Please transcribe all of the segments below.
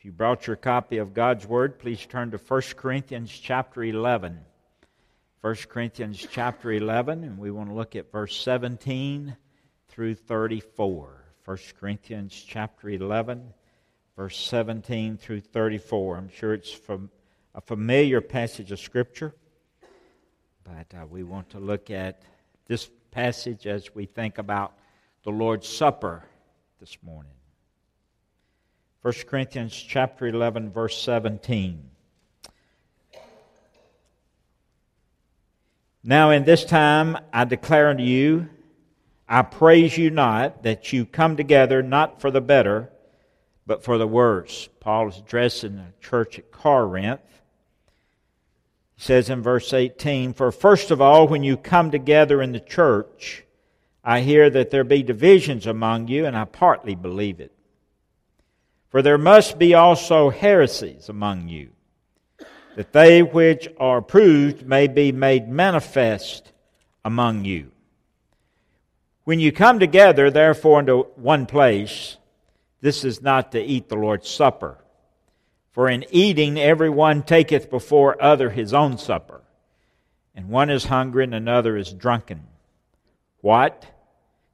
If you brought your copy of God's Word, please turn to 1 Corinthians chapter 11. 1 Corinthians chapter 11, and we want to look at verse 17 through 34. 1 Corinthians chapter 11, verse 17 through 34. I'm sure it's from a familiar passage of Scripture, but uh, we want to look at this passage as we think about the Lord's Supper this morning. 1 Corinthians chapter 11 verse 17. Now in this time I declare unto you I praise you not that you come together not for the better but for the worse. Paul is addressing the church at Corinth. He says in verse 18, For first of all, when you come together in the church, I hear that there be divisions among you, and I partly believe it. For there must be also heresies among you, that they which are proved may be made manifest among you. When you come together, therefore, into one place, this is not to eat the Lord's Supper. For in eating, every one taketh before other his own supper, and one is hungry and another is drunken. What?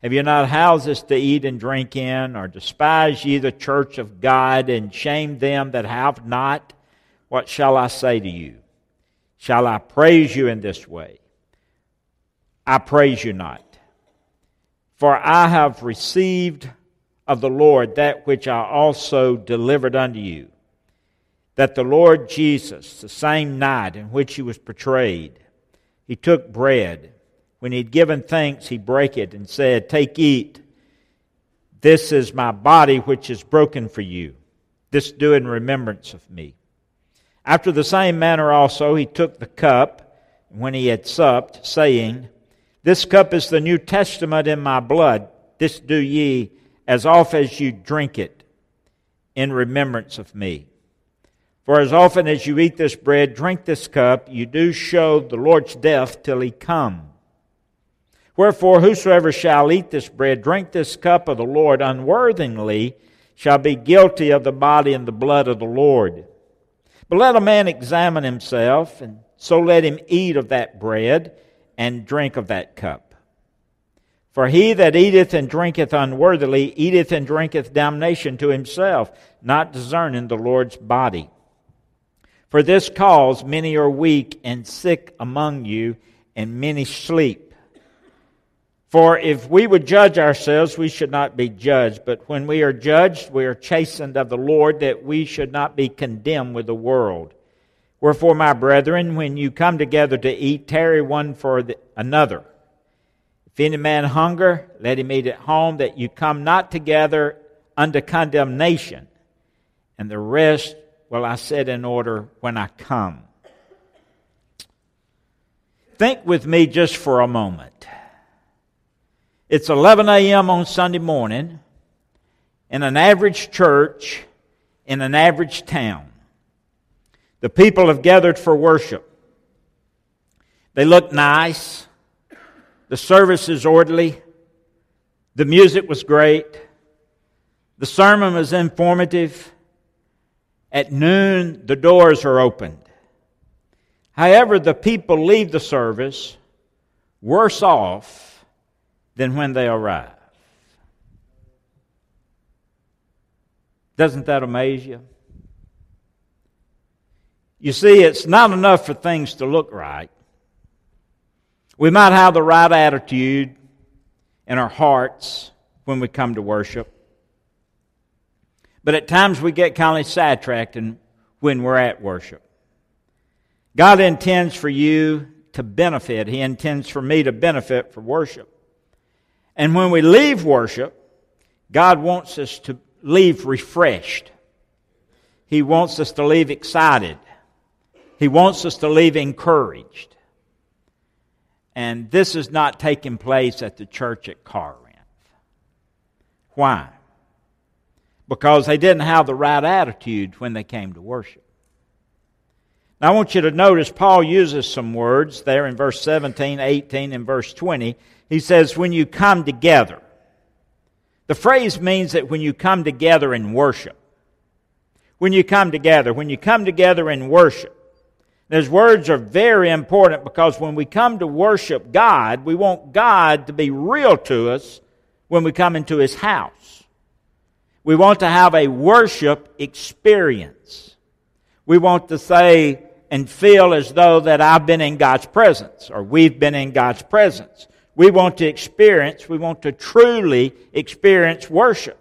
Have you not houses to eat and drink in, or despise ye the church of God, and shame them that have not? What shall I say to you? Shall I praise you in this way? I praise you not. For I have received of the Lord that which I also delivered unto you, that the Lord Jesus, the same night in which he was betrayed, he took bread when he had given thanks, he brake it and said, Take, eat. This is my body which is broken for you. This do in remembrance of me. After the same manner also he took the cup when he had supped, saying, This cup is the New Testament in my blood. This do ye as oft as you drink it in remembrance of me. For as often as you eat this bread, drink this cup, you do show the Lord's death till he come. Wherefore, whosoever shall eat this bread, drink this cup of the Lord unworthily, shall be guilty of the body and the blood of the Lord. But let a man examine himself, and so let him eat of that bread and drink of that cup. For he that eateth and drinketh unworthily eateth and drinketh damnation to himself, not discerning the Lord's body. For this cause many are weak and sick among you, and many sleep. For if we would judge ourselves, we should not be judged. But when we are judged, we are chastened of the Lord, that we should not be condemned with the world. Wherefore, my brethren, when you come together to eat, tarry one for the, another. If any man hunger, let him eat at home, that you come not together unto condemnation. And the rest will I set in order when I come. Think with me just for a moment. It's 11 a.m. on Sunday morning in an average church in an average town. The people have gathered for worship. They look nice. The service is orderly. The music was great. The sermon was informative. At noon, the doors are opened. However, the people leave the service worse off than when they arrive. Doesn't that amaze you? You see, it's not enough for things to look right. We might have the right attitude in our hearts when we come to worship. But at times we get kind of sidetracked when we're at worship. God intends for you to benefit. He intends for me to benefit from worship. And when we leave worship, God wants us to leave refreshed. He wants us to leave excited. He wants us to leave encouraged. And this is not taking place at the church at Corinth. Why? Because they didn't have the right attitude when they came to worship. Now I want you to notice Paul uses some words there in verse 17, 18, and verse 20 he says, when you come together. The phrase means that when you come together in worship. when you come together, when you come together in worship. Those words are very important because when we come to worship God, we want God to be real to us when we come into His house. We want to have a worship experience. We want to say and feel as though that I've been in God's presence or we've been in God's presence. We want to experience, we want to truly experience worship.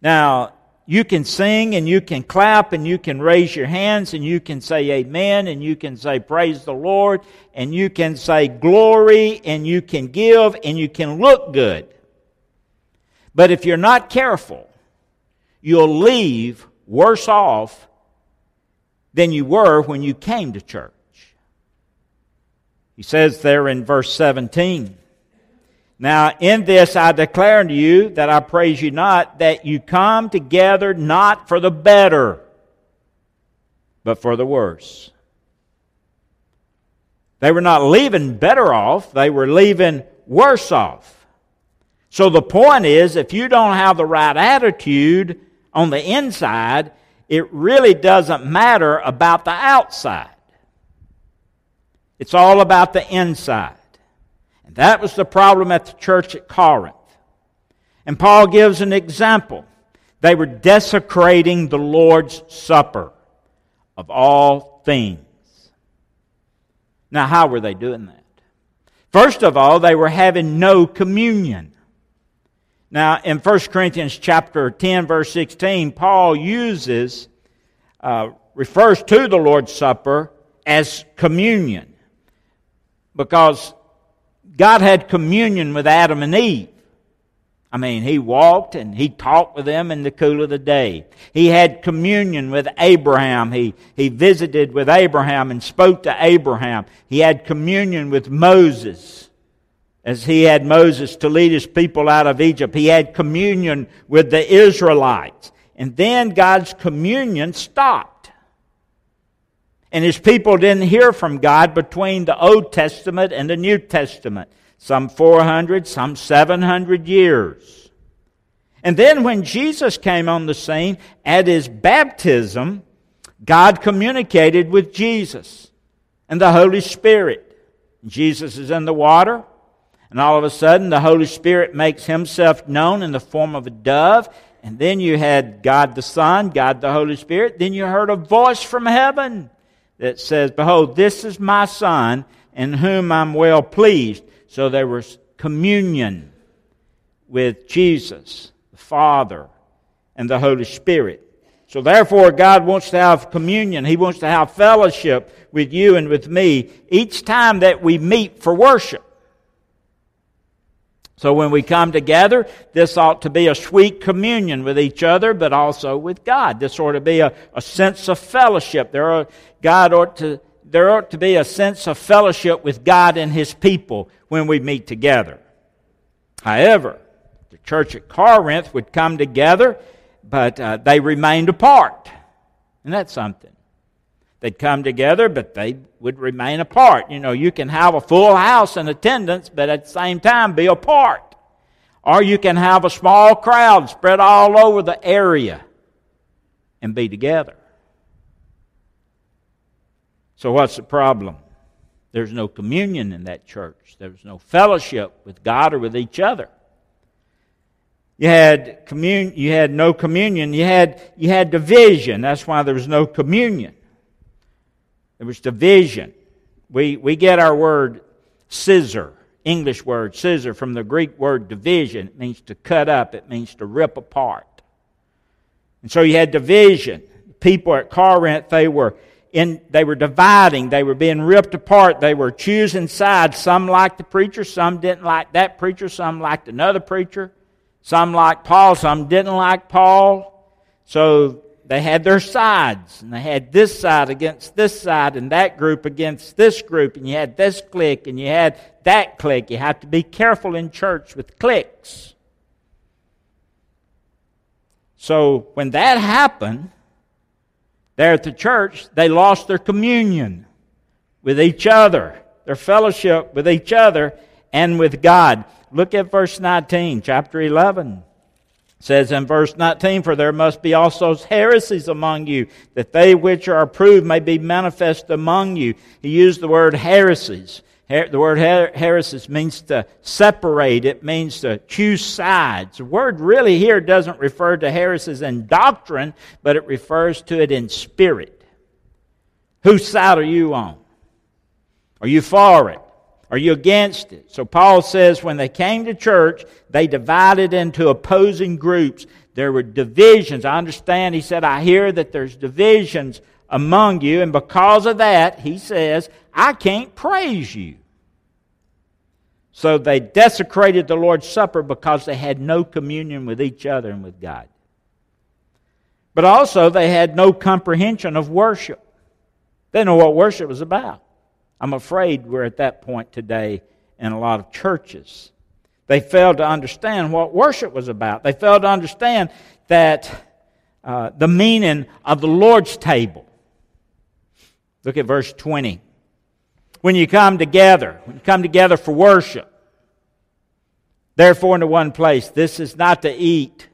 Now, you can sing and you can clap and you can raise your hands and you can say amen and you can say praise the Lord and you can say glory and you can give and you can look good. But if you're not careful, you'll leave worse off than you were when you came to church. He says there in verse 17, now, in this I declare unto you that I praise you not, that you come together not for the better, but for the worse. They were not leaving better off, they were leaving worse off. So the point is, if you don't have the right attitude on the inside, it really doesn't matter about the outside. It's all about the inside. And that was the problem at the church at Corinth. And Paul gives an example. They were desecrating the Lord's Supper of all things. Now, how were they doing that? First of all, they were having no communion. Now, in 1 Corinthians chapter 10, verse 16, Paul uses, uh, refers to the Lord's Supper as communion because God had communion with Adam and Eve. I mean, he walked and he talked with them in the cool of the day. He had communion with Abraham. He, he visited with Abraham and spoke to Abraham. He had communion with Moses as he had Moses to lead his people out of Egypt. He had communion with the Israelites. And then God's communion stopped. And his people didn't hear from God between the Old Testament and the New Testament. Some 400, some 700 years. And then when Jesus came on the scene at his baptism, God communicated with Jesus and the Holy Spirit. Jesus is in the water, and all of a sudden the Holy Spirit makes himself known in the form of a dove. And then you had God the Son, God the Holy Spirit. Then you heard a voice from heaven that says, Behold, this is my Son, in whom I'm well pleased. So there was communion with Jesus, the Father, and the Holy Spirit. So therefore, God wants to have communion. He wants to have fellowship with you and with me each time that we meet for worship. So when we come together, this ought to be a sweet communion with each other, but also with God. This ought to be a, a sense of fellowship. There are, God ought to, there ought to be a sense of fellowship with God and His people when we meet together. However, the church at Corinth would come together, but uh, they remained apart. And that's something. They'd come together, but they would remain apart. You know, you can have a full house in attendance, but at the same time be apart. Or you can have a small crowd spread all over the area and be together. So, what's the problem? There's no communion in that church. There's no fellowship with God or with each other. You had commun- you had no communion. You had you had division. That's why there was no communion. There was division. We, we get our word schism, English word schism, from the Greek word division. It means to cut up, it means to rip apart. And so you had division. People at Corinth, they were in, they were dividing, they were being ripped apart, they were choosing sides. Some liked the preacher, some didn't like that preacher, some liked another preacher, some liked Paul, some didn't like Paul. So they had their sides, and they had this side against this side, and that group against this group, and you had this clique, and you had that clique. You have to be careful in church with cliques. So when that happened, there at the church, they lost their communion with each other, their fellowship with each other and with God. Look at verse 19, chapter 11. Says in verse 19, For there must be also heresies among you, that they which are approved may be manifest among you. He used the word heresies. The word heresies means to separate, it means to choose sides. The word really here doesn't refer to heresies in doctrine, but it refers to it in spirit. Whose side are you on? Are you for it? Are you against it? So Paul says when they came to church, they divided into opposing groups. There were divisions. I understand, he said, I hear that there's divisions among you, and because of that, he says, I can't praise you. So they desecrated the Lord's Supper because they had no communion with each other and with God. But also, they had no comprehension of worship. They didn't know what worship was about. I'm afraid we're at that point today in a lot of churches. They failed to understand what worship was about. They failed to understand that uh, the meaning of the Lord's table. Look at verse 20. When you come together, when you come together for worship, therefore into one place, this is not to eat.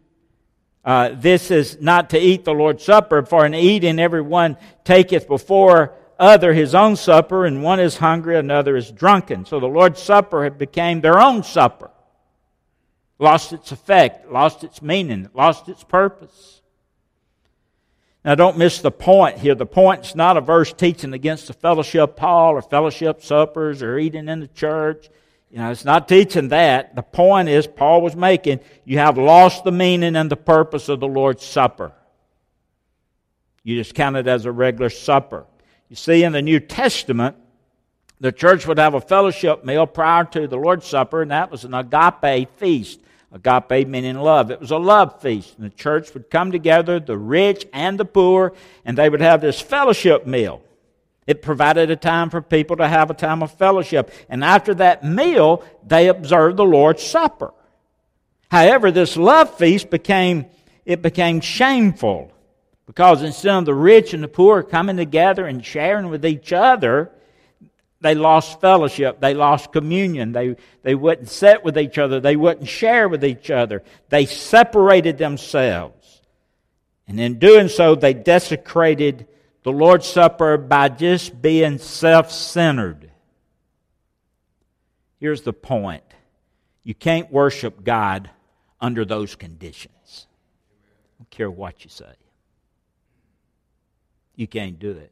Uh, this is not to eat the Lord's Supper, for in eating everyone taketh before other his own supper, and one is hungry, another is drunken. So the Lord's Supper became their own supper. Lost its effect, lost its meaning, lost its purpose. Now don't miss the point here. The point's not a verse teaching against the fellowship hall or fellowship suppers or eating in the church. You know, it's not teaching that. The point is, Paul was making, you have lost the meaning and the purpose of the Lord's Supper. You just count it as a regular supper. You see, in the New Testament, the church would have a fellowship meal prior to the Lord's Supper, and that was an agape feast. Agape meaning love. It was a love feast. And the church would come together, the rich and the poor, and they would have this fellowship meal. It provided a time for people to have a time of fellowship. And after that meal, they observed the Lord's Supper. However, this love feast became, it became shameful. Because instead of the rich and the poor coming together and sharing with each other, they lost fellowship. They lost communion. They, they wouldn't sit with each other. They wouldn't share with each other. They separated themselves. And in doing so, they desecrated the Lord's Supper by just being self centered. Here's the point you can't worship God under those conditions. I don't care what you say. You can't do it.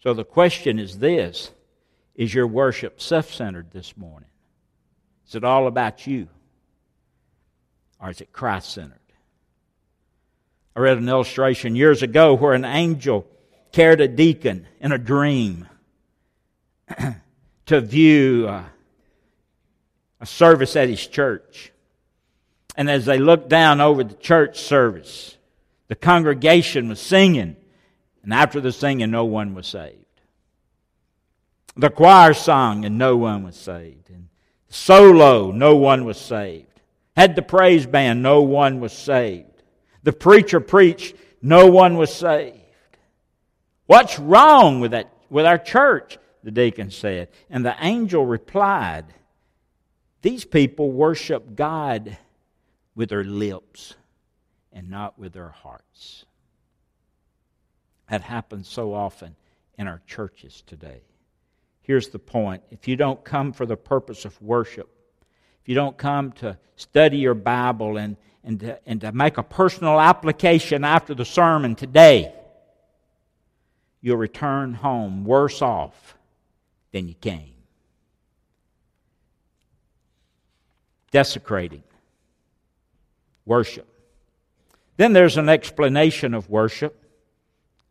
So the question is this Is your worship self centered this morning? Is it all about you? Or is it Christ centered? I read an illustration years ago where an angel carried a deacon in a dream to view uh, a service at his church. And as they looked down over the church service, the congregation was singing, and after the singing, no one was saved. The choir sung, and no one was saved. And solo, no one was saved. Had the praise band, no one was saved. The preacher preached, no one was saved. What's wrong with that with our church? The deacon said. And the angel replied, These people worship God with their lips and not with their hearts. That happens so often in our churches today. Here's the point if you don't come for the purpose of worship, if you don't come to study your Bible and, and, to, and to make a personal application after the sermon today, you'll return home worse off than you came. Desecrating worship. Then there's an explanation of worship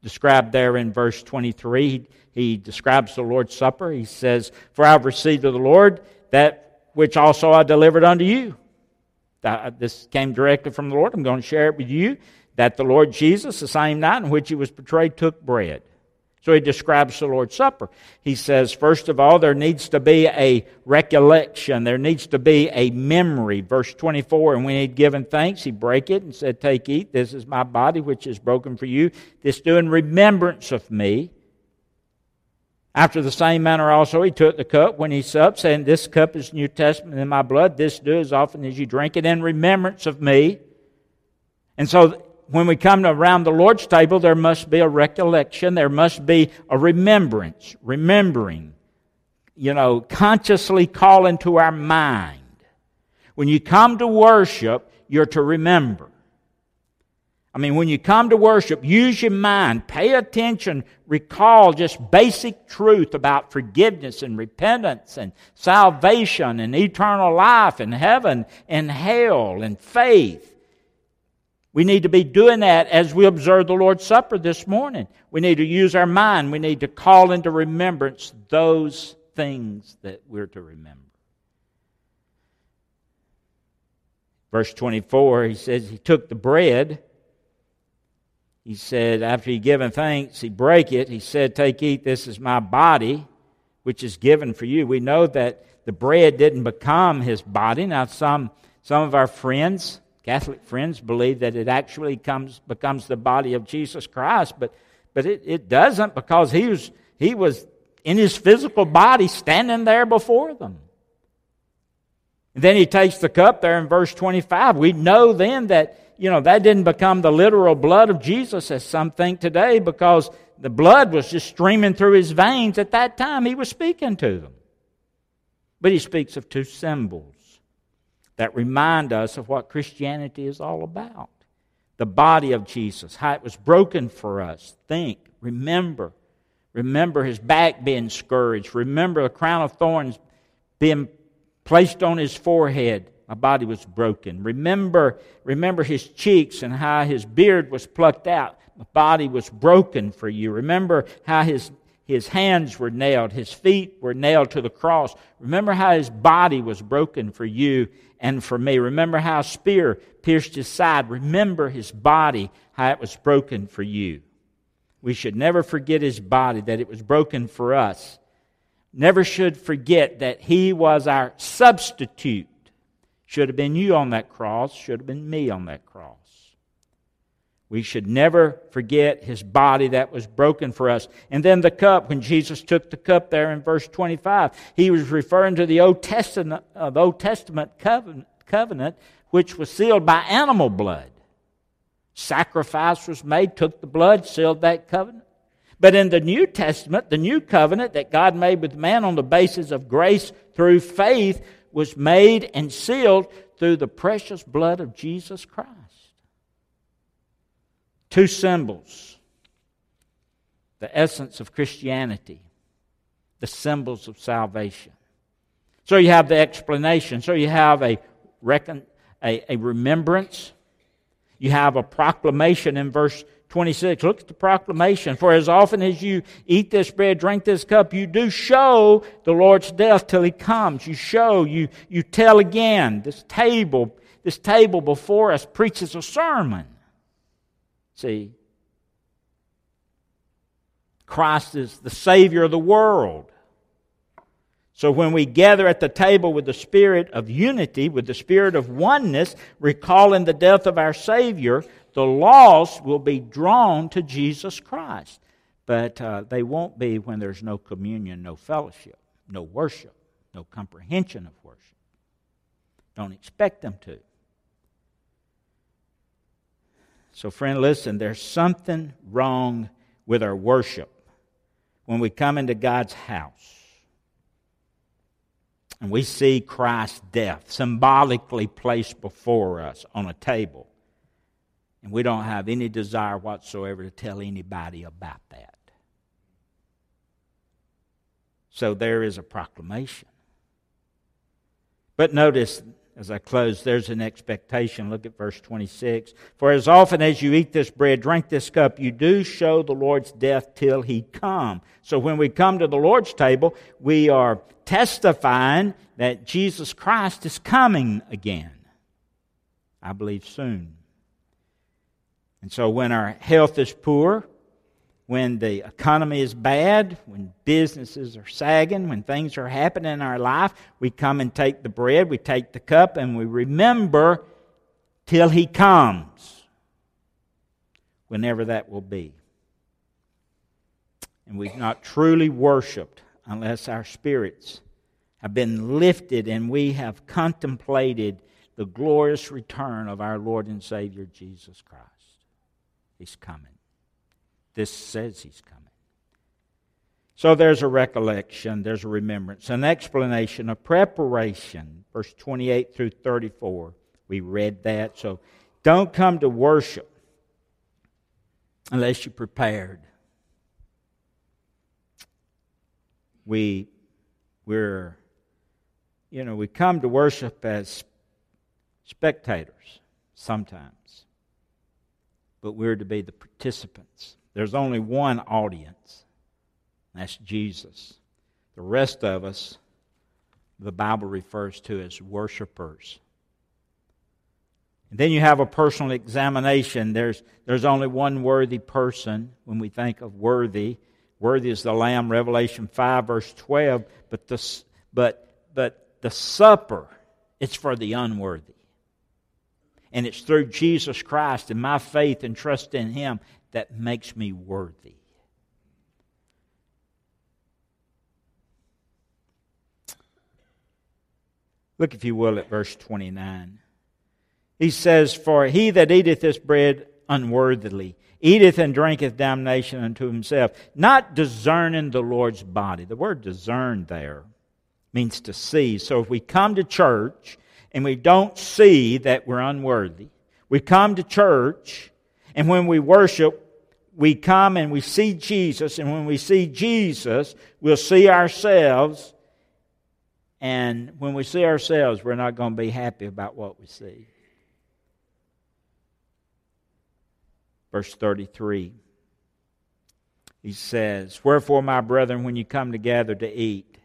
described there in verse 23. He, he, describes the Lord's Supper. He says, For I have received of the Lord that which also I delivered unto you. That, uh, this came directly from the Lord. I'm going to share it with you. That the Lord Jesus, the same night in which he was betrayed, took bread. So he describes the Lord's Supper. He says, first of all, there needs to be a recollection. There needs to be a memory. Verse 24, and when he'd given thanks, he brake it and said, Take, eat. This is my body, which is broken for you. This do in remembrance of me. After the same manner also he took the cup when he supped, saying, This cup is New Testament in my blood. This do as often as you drink it in remembrance of me. And so when we come around the Lord's table, there must be a recollection. There must be a remembrance, remembering, you know, consciously calling to our mind. When you come to worship, you're to remember. I mean, when you come to worship, use your mind, pay attention, recall just basic truth about forgiveness and repentance and salvation and eternal life and heaven and hell and faith. We need to be doing that as we observe the Lord's Supper this morning. We need to use our mind. We need to call into remembrance those things that we're to remember. Verse 24, he says, He took the bread he said, after he given thanks, he break it. He said, Take, eat, this is my body, which is given for you. We know that the bread didn't become his body. Now, some, some of our friends, Catholic friends, believe that it actually comes, becomes the body of Jesus Christ, but, but it, it doesn't because he was, he was in his physical body standing there before them. And then he takes the cup there in verse 25. We know then that you know, that didn't become the literal blood of Jesus, as some think today, because the blood was just streaming through his veins at that time. He was speaking to them. But he speaks of two symbols that remind us of what Christianity is all about the body of Jesus, how it was broken for us. Think, remember. Remember his back being scourged. Remember the crown of thorns being placed on his forehead. My body was broken. Remember, remember his cheeks and how his beard was plucked out. My body was broken for you. Remember how his, his hands were nailed, his feet were nailed to the cross. Remember how his body was broken for you and for me. Remember how a spear pierced his side. Remember his body, how it was broken for you. We should never forget his body, that it was broken for us. Never should forget that he was our substitute should have been you on that cross, should have been me on that cross. We should never forget his body that was broken for us. And then the cup, when Jesus took the cup there in verse 25, he was referring to the Old Testament, uh, the Old Testament covenant, covenant, which was sealed by animal blood. Sacrifice was made, took the blood, sealed that covenant. But in the New Testament, the new covenant that God made with man on the basis of grace through faith was made and sealed through the precious blood of Jesus Christ. Two symbols the essence of Christianity, the symbols of salvation. So you have the explanation. So you have a, recon, a, a remembrance. You have a proclamation in verse 26. Look at the proclamation. For as often as you eat this bread, drink this cup, you do show the Lord's death till he comes. You show, you, you tell again. This table, this table before us preaches a sermon. See? Christ is the Savior of the world. So when we gather at the table with the spirit of unity, with the spirit of oneness, recalling the death of our Savior, the lost will be drawn to Jesus Christ. But uh, they won't be when there's no communion, no fellowship, no worship, no comprehension of worship. Don't expect them to. So, friend, listen, there's something wrong with our worship when we come into God's house and we see Christ's death symbolically placed before us on a table. And we don't have any desire whatsoever to tell anybody about that. So there is a proclamation. But notice, as I close, there's an expectation. Look at verse 26. For as often as you eat this bread, drink this cup, you do show the Lord's death till he come. So when we come to the Lord's table, we are testifying that Jesus Christ is coming again. I believe soon. And so when our health is poor, when the economy is bad, when businesses are sagging, when things are happening in our life, we come and take the bread, we take the cup, and we remember till He comes, whenever that will be. And we've not truly worshiped unless our spirits have been lifted and we have contemplated the glorious return of our Lord and Savior Jesus Christ. He's coming. This says He's coming. So there's a recollection, there's a remembrance, an explanation, a preparation. Verse 28 through 34. We read that. So don't come to worship unless you're prepared. We, we're, you know, we come to worship as spectators sometimes, but we're to be the participants. There's only one audience, that's Jesus. The rest of us, the Bible refers to as worshipers. And then you have a personal examination. There's, there's only one worthy person when we think of worthy. Worthy is the Lamb, Revelation 5, verse 12. But the, but, but the supper, it's for the unworthy. And it's through Jesus Christ and my faith and trust in Him that makes me worthy. Look, if you will, at verse 29. He says, For he that eateth this bread unworthily eateth and drinketh damnation unto himself, not discerning the Lord's body. The word discern there means to see. So if we come to church and we don't see that we're unworthy, we come to church and when we worship, we come and we see Jesus, and when we see Jesus, we'll see ourselves. And when we see ourselves, we're not going to be happy about what we see. Verse 33. He says, Wherefore, my brethren, when you come together to eat,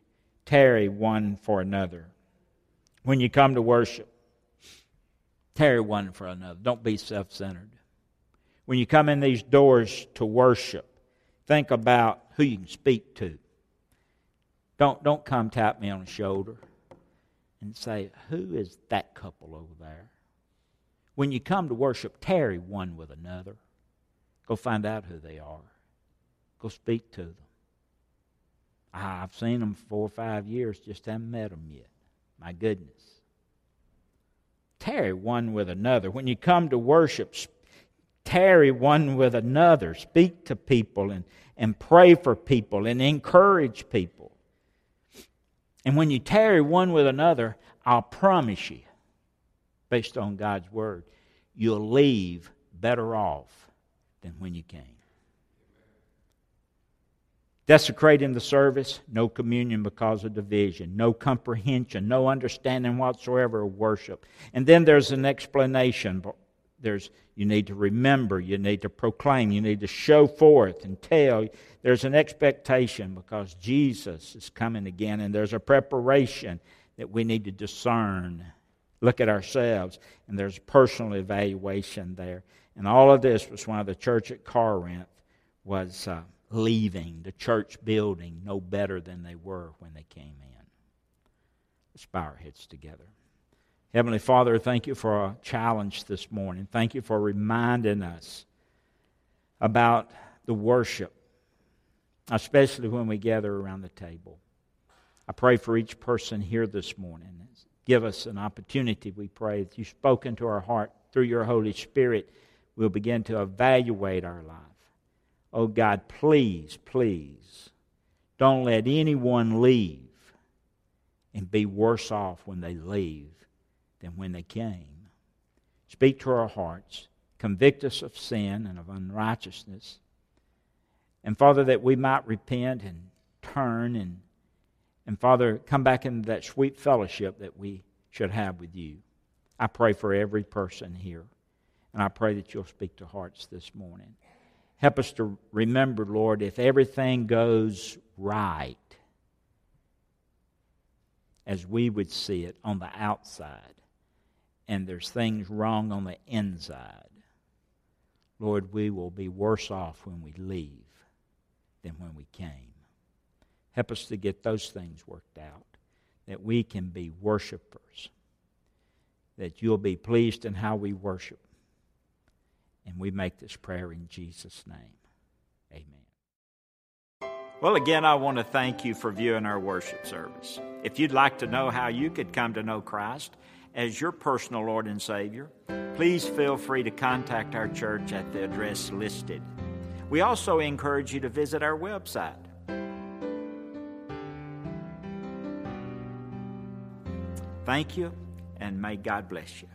tarry one for another. When you come to worship, tarry one for another. Don't be self centered. When you come in these doors to worship, think about who you can speak to. Don't, don't come tap me on the shoulder and say, Who is that couple over there? When you come to worship, tarry one with another. Go find out who they are. Go speak to them. I've seen them four or five years, just haven't met them yet. My goodness. Tarry one with another. When you come to worship, tarry one with another. Speak to people and, and pray for people and encourage people. And when you tarry one with another, I'll promise you, based on God's word, you'll leave better off than when you came. Desecrating the service, no communion because of division, no comprehension, no understanding whatsoever of worship. And then there's an explanation. There's you need to remember, you need to proclaim, you need to show forth and tell. There's an expectation because Jesus is coming again, and there's a preparation that we need to discern, look at ourselves, and there's personal evaluation there. And all of this was why the church at Corinth was uh, leaving the church building no better than they were when they came in. Let's bow our heads together. Heavenly Father, thank you for a challenge this morning. Thank you for reminding us about the worship, especially when we gather around the table. I pray for each person here this morning. Give us an opportunity, we pray, that you've spoken to our heart through your Holy Spirit we'll begin to evaluate our life. Oh God, please, please, don't let anyone leave and be worse off when they leave than when they came. Speak to our hearts, convict us of sin and of unrighteousness. And Father, that we might repent and turn and, and Father, come back into that sweet fellowship that we should have with you. I pray for every person here. And I pray that you'll speak to hearts this morning. Help us to remember, Lord, if everything goes right as we would see it on the outside, and there's things wrong on the inside, Lord, we will be worse off when we leave than when we came. Help us to get those things worked out, that we can be worshipers, that you'll be pleased in how we worship and we make this prayer in Jesus' name. Amen. Well, again, I want to thank you for viewing our worship service. If you'd like to know how you could come to know Christ as your personal Lord and Savior, please feel free to contact our church at the address listed. We also encourage you to visit our website. Thank you, and may God bless you.